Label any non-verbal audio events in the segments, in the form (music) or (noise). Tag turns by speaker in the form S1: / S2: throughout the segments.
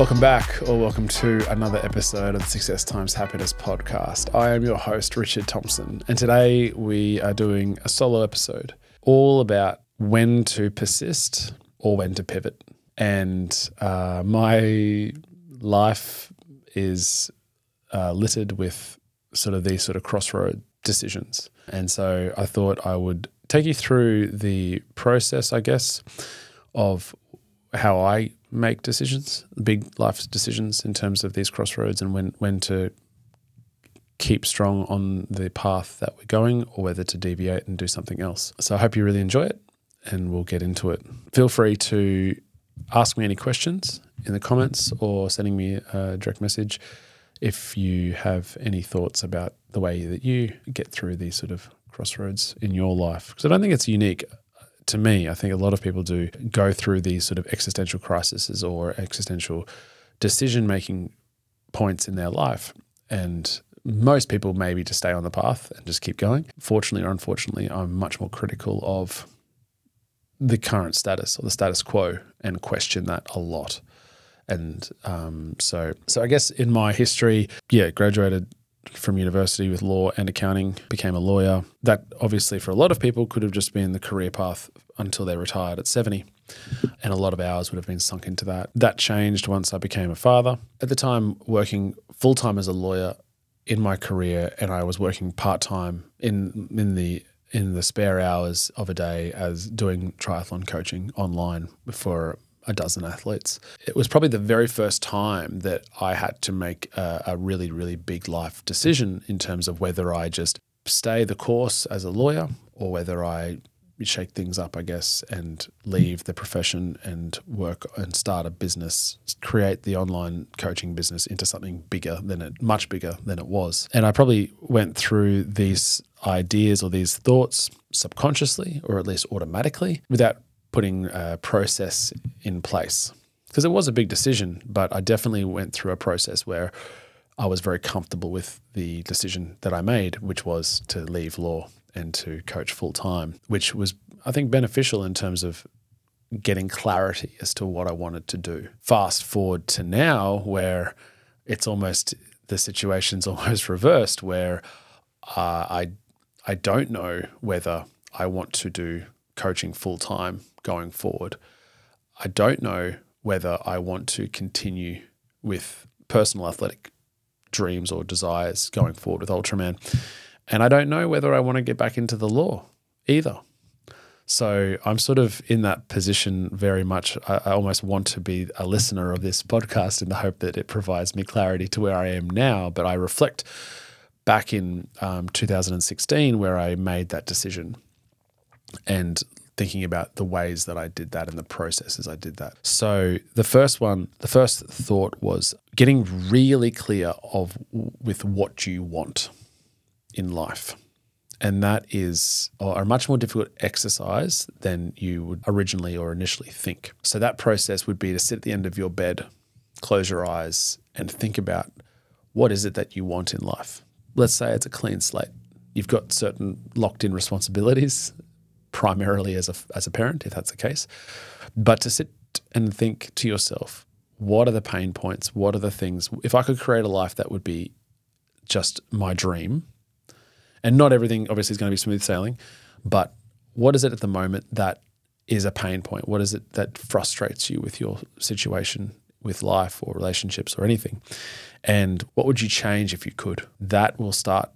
S1: Welcome back, or welcome to another episode of the Success Times Happiness podcast. I am your host, Richard Thompson, and today we are doing a solo episode all about when to persist or when to pivot. And uh, my life is uh, littered with sort of these sort of crossroad decisions. And so I thought I would take you through the process, I guess, of how I make decisions, big life decisions in terms of these crossroads and when when to keep strong on the path that we're going or whether to deviate and do something else. So I hope you really enjoy it and we'll get into it. Feel free to ask me any questions in the comments or sending me a direct message if you have any thoughts about the way that you get through these sort of crossroads in your life. Because I don't think it's unique to me, I think a lot of people do go through these sort of existential crises or existential decision making points in their life. And most people maybe just stay on the path and just keep going. Fortunately or unfortunately, I'm much more critical of the current status or the status quo and question that a lot. And um, so, so I guess in my history, yeah, graduated from university with law and accounting, became a lawyer. That obviously for a lot of people could have just been the career path until they retired at 70. And a lot of hours would have been sunk into that. That changed once I became a father. At the time, working full time as a lawyer in my career, and I was working part time in in the in the spare hours of a day as doing triathlon coaching online for a dozen athletes. It was probably the very first time that I had to make a, a, really, really big life decision in terms of whether I just stay the course as a lawyer or whether I shake things up, I guess, and leave the profession and work and start a business, create the online coaching business into something bigger than it, much bigger than it was. And I probably went through these ideas or these thoughts subconsciously or at least automatically without putting a process in place. Because it was a big decision, but I definitely went through a process where I was very comfortable with the decision that I made, which was to leave law and to coach full time, which was, I think, beneficial in terms of getting clarity as to what I wanted to do. Fast forward to now, where it's almost the situation's (laughs) almost reversed, where uh, I I don't know whether I want to do coaching full time going forward. I don't know whether I want to continue with personal athletic dreams or desires going forward with Ultraman. And I don't know whether I want to get back into the law either. So I'm sort of in that position very much. I, I, almost want to be a listener of this podcast in the hope that it provides me clarity to where I am now. But I reflect back in um, 2016 where I made that decision and thinking about the ways that I did that and the processes I did that. So the first one, the first thought was getting really clear of with what you want in life. And that is a much more difficult exercise than you would originally or initially think. So that process would be to sit at the end of your bed, close your eyes, and think about what is it that you want in life. Let's say it's a clean slate. You've got certain locked in responsibilities primarily as a, as a parent, if that's the case. But to sit and think to yourself, what are the pain points? What are the things? If I could create a life that would be just my dream, and not everything obviously is going to be smooth sailing, but what is it at the moment that is a pain point? What is it that frustrates you with your situation with life or relationships or anything? And what would you change if you could? That will start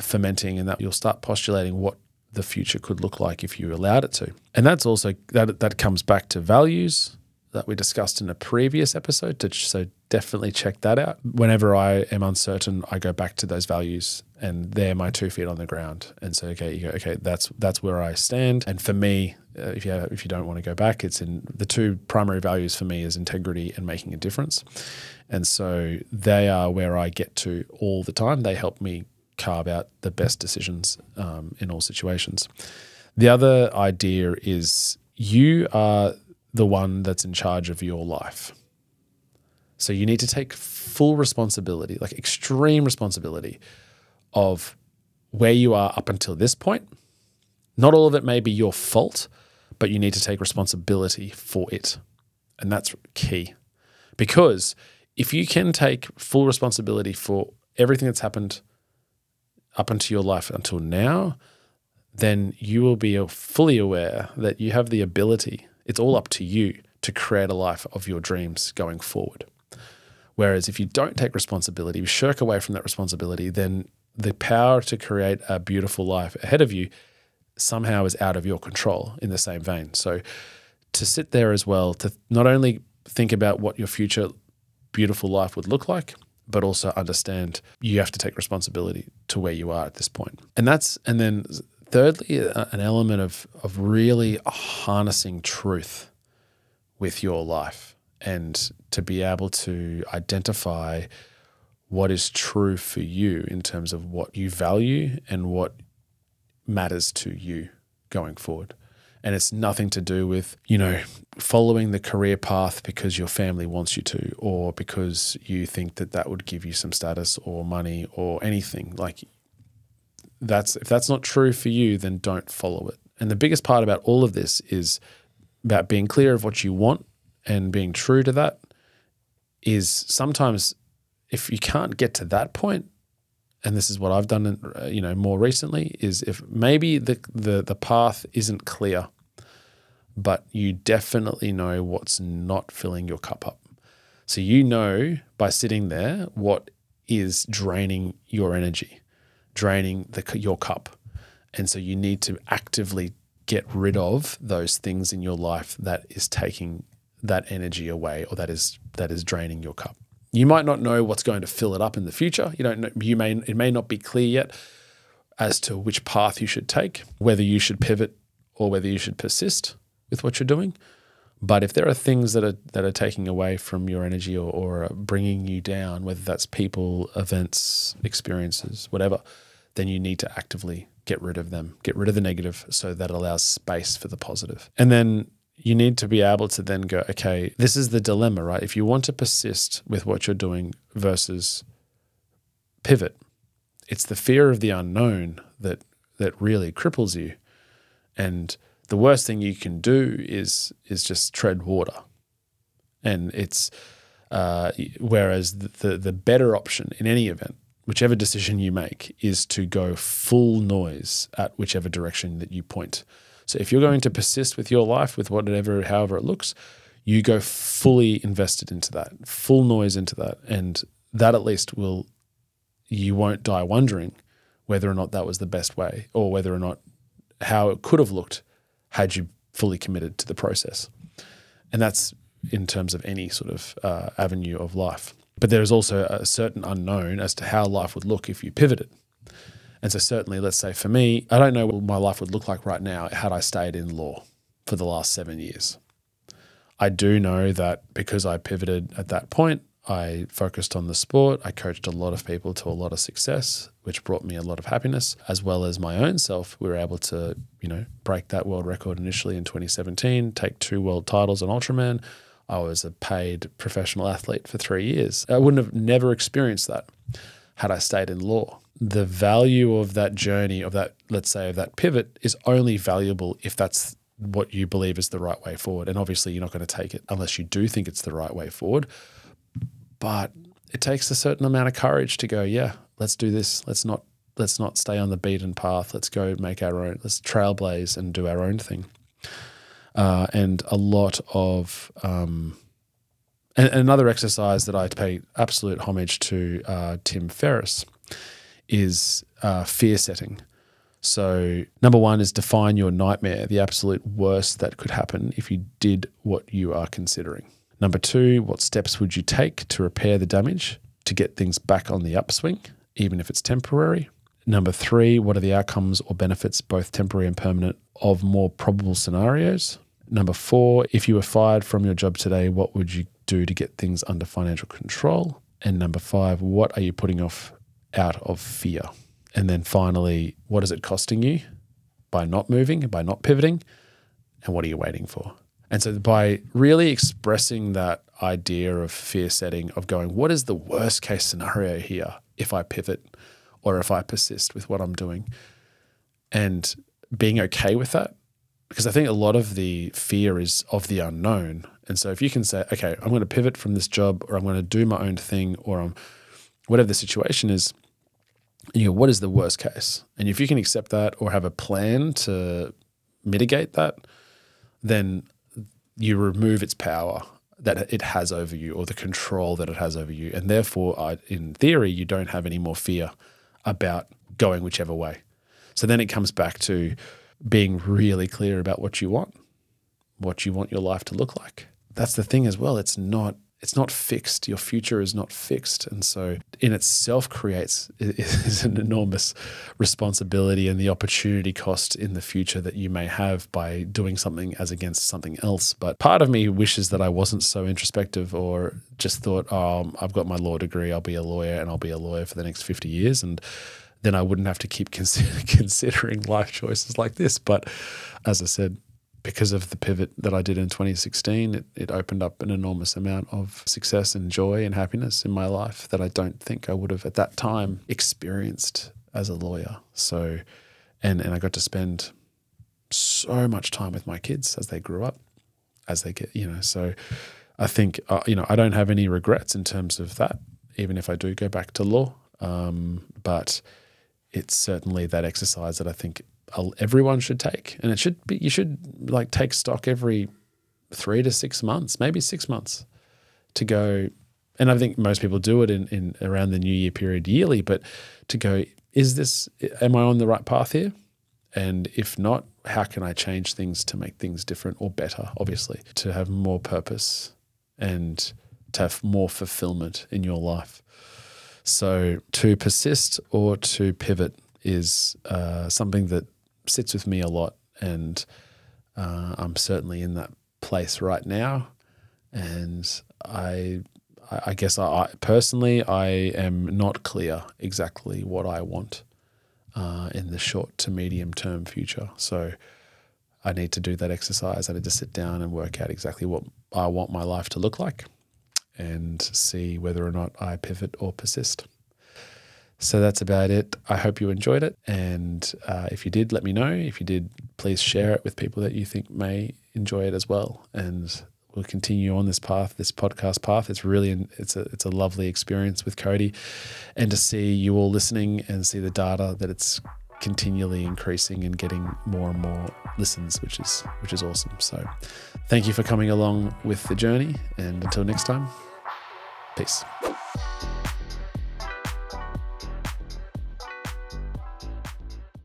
S1: fermenting and that you'll start postulating what the future could look like if you allowed it to. And that's also that that comes back to values that we discussed in a previous episode. To, so definitely check that out. Whenever I am uncertain, I go back to those values, and they're my two feet on the ground. And so, okay, you go, okay, that's that's where I stand. And for me, uh, if you if you don't want to go back, it's in the two primary values for me is integrity and making a difference. And so they are where I get to all the time. They help me carve out the best decisions um, in all situations. The other idea is you are the one that's in charge of your life. So you need to take full responsibility, like extreme responsibility of where you are up until this point. Not all of it may be your fault, but you need to take responsibility for it. And that's key Because if you can take full responsibility for everything that's happened up into your life until now, then you will be fully aware that you have the ability, it's all up to you to create a life of your dreams going forward. Whereas if you don't take responsibility, you shirk away from that responsibility, then the power to create a beautiful life ahead of you somehow is out of your control in the same vein. So to sit there as well, to not only think about what your future beautiful life would look like, but also understand you have to take responsibility to where you are at this point. And that's, and then thirdly, uh, an element of, of really harnessing truth with your life and to be able to identify what is true for you in terms of what you value and what matters to you going forward. And it's nothing to do with, you know, following the career path because your family wants you to, or because you think that that would give you some status or money or anything. Like, that's if that's not true for you, then don't follow it. And the biggest part about all of this is about being clear of what you want and being true to that. Is sometimes if you can't get to that point, and this is what I've done, uh, you know, more recently, is if maybe the the the path isn't clear, but you definitely know what's not filling your cup up. So you know by sitting there what is draining your energy, draining the your cup, and so you need to actively get rid of those things in your life that is taking that energy away or that is that is draining your cup. You might not know what's going to fill it up in the future. You don't know, you may it may not be clear yet as to which path you should take, whether you should pivot or whether you should persist with what you're doing. But if there are things that are that are taking away from your energy or, or bringing you down, whether that's people, events, experiences, whatever, then you need to actively get rid of them, get rid of the negative, so that allows space for the positive. And then you need to be able to then go, okay, this is the dilemma, right? If you want to persist with what you're doing versus pivot, it's the fear of the unknown that that really cripples you. And the worst thing you can do is is just tread water. And it's uh, whereas the, the the better option in any event, whichever decision you make, is to go full noise at whichever direction that you point. So if you're going to persist with your life, with whatever, however it looks, you go fully invested into that, full noise into that. And that at least will, you won't die wondering whether or not that was the best way or whether or not how it could have looked had you fully committed to the process. And that's in terms of any sort of uh, avenue of life. But there is also a certain unknown as to how life would look if you pivoted. And so, certainly, let's say for me, I don't know what my life would look like right now had I stayed in law for the last seven years. I do know that because I pivoted at that point, I focused on the sport. I coached a lot of people to a lot of success, which brought me a lot of happiness, as well as my own self. We were able to, you know, break that world record initially in 2017, take two world titles on Ultraman. I was a paid professional athlete for three years. I wouldn't have never experienced that had I stayed in law the value of that journey, of that, let's say, of that pivot is only valuable if that's what you believe is the right way forward. And obviously, you're not going to take it unless you do think it's the right way forward. But it takes a certain amount of courage to go, yeah, let's do this. Let's not let's not stay on the beaten path. Let's go make our own. Let's trailblaze and do our own thing. Uh, and a lot of um, and another exercise that I pay absolute homage to uh, Tim Ferriss is uh, fear setting. So, number one is define your nightmare, the absolute worst that could happen if you did what you are considering. Number two, what steps would you take to repair the damage to get things back on the upswing, even if it's temporary? Number three, what are the outcomes or benefits, both temporary and permanent, of more probable scenarios? Number four, if you were fired from your job today, what would you do to get things under financial control? And number five, what are you putting off out of fear. And then finally, what is it costing you by not moving, by not pivoting? And what are you waiting for? And so by really expressing that idea of fear setting, of going, what is the worst case scenario here if I pivot or if I persist with what I'm doing? And being okay with that because I think a lot of the fear is of the unknown. And so if you can say, okay, I'm going to pivot from this job or I'm going to do my own thing or I'm whatever the situation is, you know, what is the worst case? And if you can accept that or have a plan to mitigate that, then you remove its power that it has over you or the control that it has over you. And therefore, in theory, you don't have any more fear about going whichever way. So then it comes back to being really clear about what you want, what you want your life to look like. That's the thing as well. It's not it's not fixed. Your future is not fixed, and so in itself creates (laughs) is an enormous responsibility and the opportunity cost in the future that you may have by doing something as against something else. But part of me wishes that I wasn't so introspective or just thought, oh, I've got my law degree, I'll be a lawyer, and I'll be a lawyer for the next fifty years, and then I wouldn't have to keep (laughs) consider, considering life choices like this. But as I said, because of the pivot that I did in 2016, it, it opened up an enormous amount of success and joy and happiness in my life that I don't think I would have at that time experienced as a lawyer. So, and, and I got to spend so much time with my kids as they grew up, as they get, you know, so I think, uh, you know, I don't have any regrets in terms of that, even if I do go back to law. Um, but it's certainly that exercise that I think everyone should take, and it should be you should like take stock every three to six months, maybe six months, to go. And I think most people do it in, in around the New Year period yearly, but to go, is this am I on the right path here? And if not, how can I change things to make things different or better? Obviously, to have more purpose and to have more fulfillment in your life. So to persist or to pivot is uh, something that sits with me a lot, and uh, I'm certainly in that place right now. And I, I guess I, personally, I am not clear exactly what I want uh, in the short to medium term future. So I need to do that exercise. I need to sit down and work out exactly what I want my life to look like and see whether or not I pivot or persist. So that's about it. I hope you enjoyed it. And uh, if you did, let me know. If you did, please share it with people that you think may enjoy it as well. And we'll continue on this path, this podcast path. It's really, it's a, it's a lovely experience with Cody and to see you all listening and see the data that it's continually increasing and getting more and more listens, which is, which is awesome. So thank you for coming along with the journey. And until next time, Peace.